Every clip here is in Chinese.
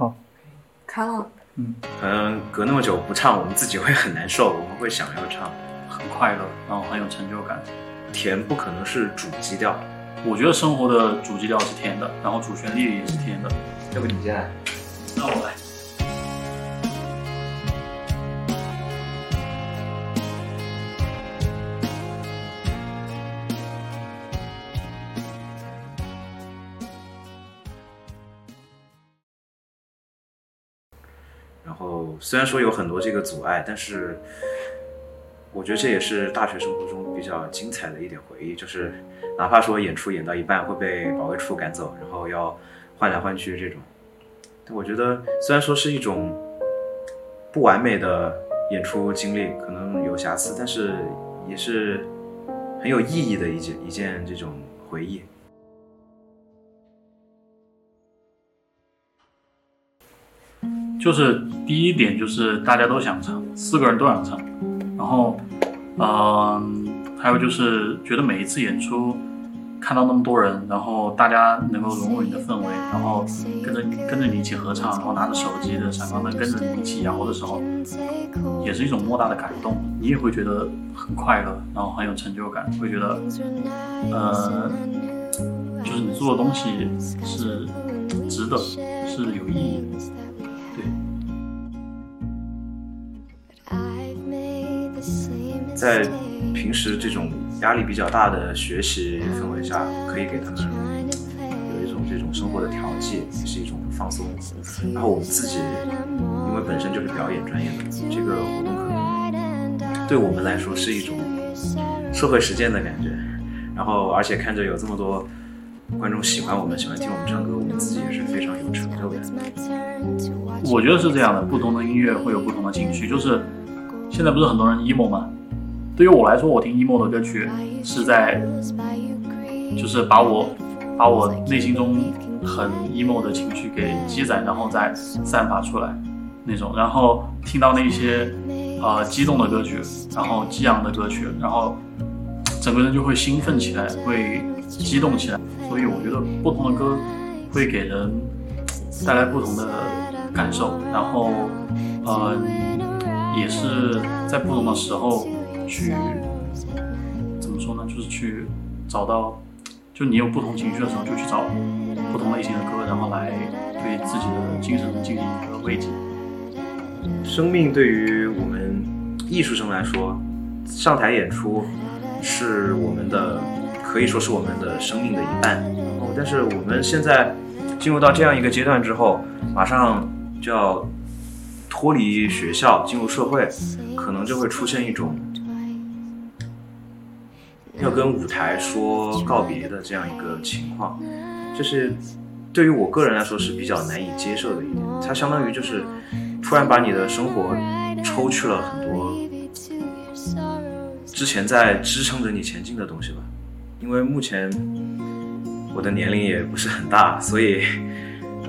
好，开了。嗯，可能隔那么久不唱，我们自己会很难受，我们会想要唱，很快乐，然后很有成就感。甜不可能是主基调，我觉得生活的主基调是甜的，然后主旋律也是甜的。要不你先来？那我来。然后虽然说有很多这个阻碍，但是我觉得这也是大学生活中比较精彩的一点回忆，就是哪怕说演出演到一半会被保卫处赶走，然后要换来换去这种，但我觉得虽然说是一种不完美的演出经历，可能有瑕疵，但是也是很有意义的一件一件这种回忆。就是第一点，就是大家都想唱，四个人都想唱，然后，嗯，还有就是觉得每一次演出，看到那么多人，然后大家能够融入你的氛围，然后跟着跟着你一起合唱，然后拿着手机的闪光灯跟着你一起摇的时候，也是一种莫大的感动，你也会觉得很快乐，然后很有成就感，会觉得，呃，就是你做的东西是值得，是有意义的。在平时这种压力比较大的学习氛围下，可以给他们有一种这种生活的调剂，也是一种放松。然后我们自己，因为本身就是表演专业的，这个活动可能对我们来说是一种社会实践的感觉。然后，而且看着有这么多观众喜欢我们，喜欢听我们唱歌，我们自己也是非常有成就感。我觉得是这样的，不同的音乐会有不同的情绪。就是现在不是很多人 emo 吗？对于我来说，我听 emo 的歌曲是在，就是把我把我内心中很 emo 的情绪给积攒，然后再散发出来那种。然后听到那些呃激动的歌曲，然后激昂的歌曲，然后整个人就会兴奋起来，会激动起来。所以我觉得不同的歌会给人带来不同的感受，然后呃也是在不同的时候。去怎么说呢？就是去找到，就你有不同情绪的时候，就去找不同类型的歌，然后来对自己的精神进行一个慰藉。生命对于我们艺术生来说，上台演出是我们的，可以说是我们的生命的一半。然后，但是我们现在进入到这样一个阶段之后，马上就要脱离学校，进入社会，可能就会出现一种。要跟舞台说告别的这样一个情况，就是对于我个人来说是比较难以接受的一点。它相当于就是突然把你的生活抽去了很多之前在支撑着你前进的东西吧。因为目前我的年龄也不是很大，所以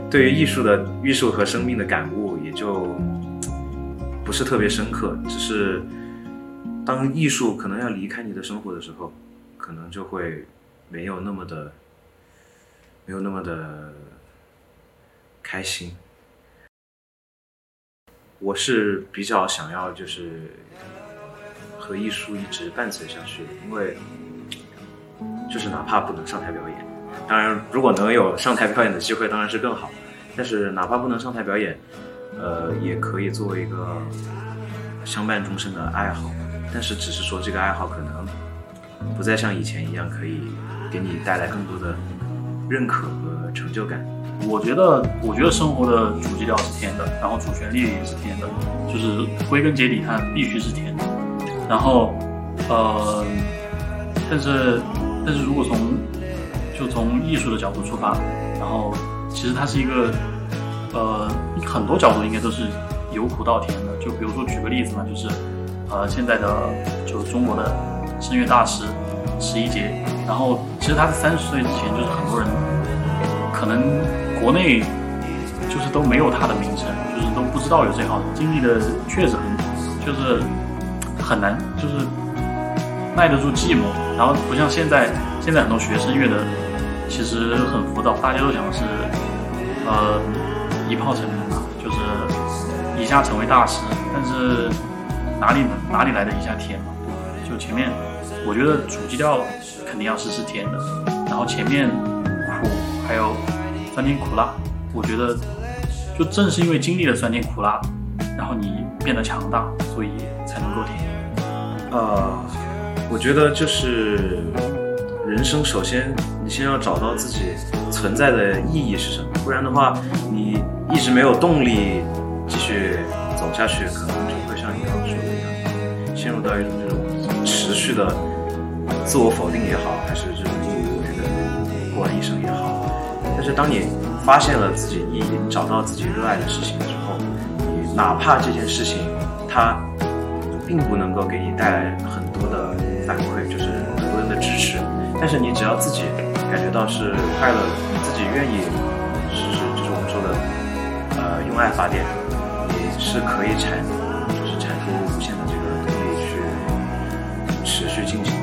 对于艺术的艺术和生命的感悟也就不是特别深刻，只是。当艺术可能要离开你的生活的时候，可能就会没有那么的，没有那么的开心。我是比较想要就是和艺术一直伴随下去的，因为就是哪怕不能上台表演，当然如果能有上台表演的机会当然是更好，但是哪怕不能上台表演，呃，也可以作为一个相伴终身的爱好。但是只是说这个爱好可能不再像以前一样可以给你带来更多的认可和成就感。我觉得，我觉得生活的主基调是甜的，然后主旋律也是甜的，就是归根结底它必须是甜的。然后，呃，但是，但是如果从就从艺术的角度出发，然后其实它是一个，呃，很多角度应该都是由苦到甜的。就比如说举个例子嘛，就是。呃，现在的就是中国的声乐大师十一杰，然后其实他在三十岁之前，就是很多人可能国内就是都没有他的名称，就是都不知道有这号，经历的确实很就是很难，就是耐得住寂寞。然后不像现在，现在很多学声乐的其实很浮躁，大家都讲的是呃一炮成名嘛，就是一下成为大师，但是哪里哪里来的一下甜嘛？就前面，我觉得主基调肯定要是是甜的，然后前面苦还有酸甜苦辣，我觉得就正是因为经历了酸甜苦辣，然后你变得强大，所以才能够甜。呃，我觉得就是人生，首先你先要找到自己存在的意义是什么，不然的话，你一直没有动力继续走下去，可能就会像你刚刚说的一样，陷入到一种这种持续的自我否定也好，还是这种无谓的过完一生也好。但是当你发现了自己意义，找到自己热爱的事情之后，你哪怕这件事情它。并不能够给你带来很多的反馈，就是很多人的支持。但是你只要自己感觉到是快乐，你自己愿意，是是就是我们说的，呃，用爱发电，你是可以产，就是产出无限的这个动力去持续进行。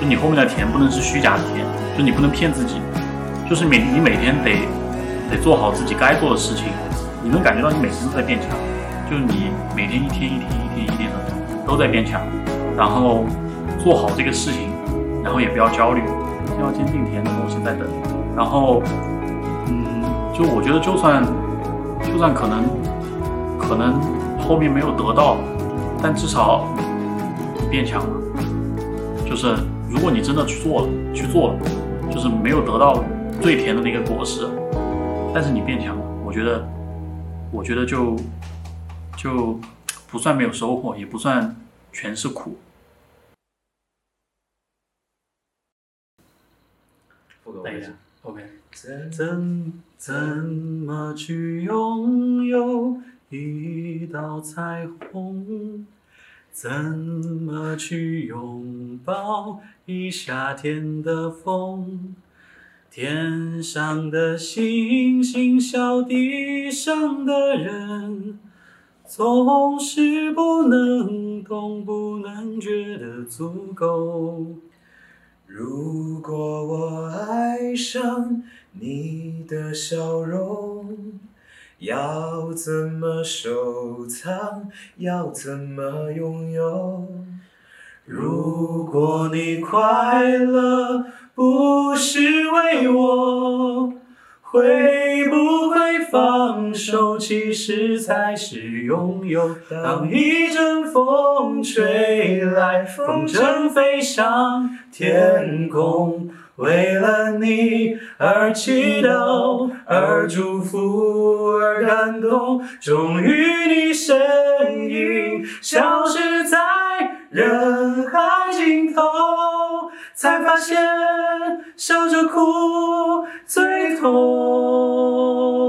就你后面的甜不能是虚假的甜，就你不能骗自己，就是每你每天得得做好自己该做的事情，你能感觉到你每天都在变强。就是你每天一天一天一天一天的都在变强，然后做好这个事情，然后也不要焦虑，要坚定甜的东西在等。然后，嗯，就我觉得就算就算可能可能后面没有得到，但至少变强了。就是如果你真的去做了去做了，就是没有得到最甜的那个果实，但是你变强了，我觉得我觉得就。就不算没有收获，也不算全是苦。等一下，OK。怎怎么去拥有一道彩虹？怎么去拥抱一夏天的风？天上的星星笑地上的人。总是不能懂，不能觉得足够。如果我爱上你的笑容，要怎么收藏？要怎么拥有？如果你快乐不是为我。会不会放手，其实才是拥有。当一阵风吹来，风筝飞上天空，为了你而祈祷，而祝福，而感动。终于，你身影消失在人海尽头。才发现笑着哭最痛。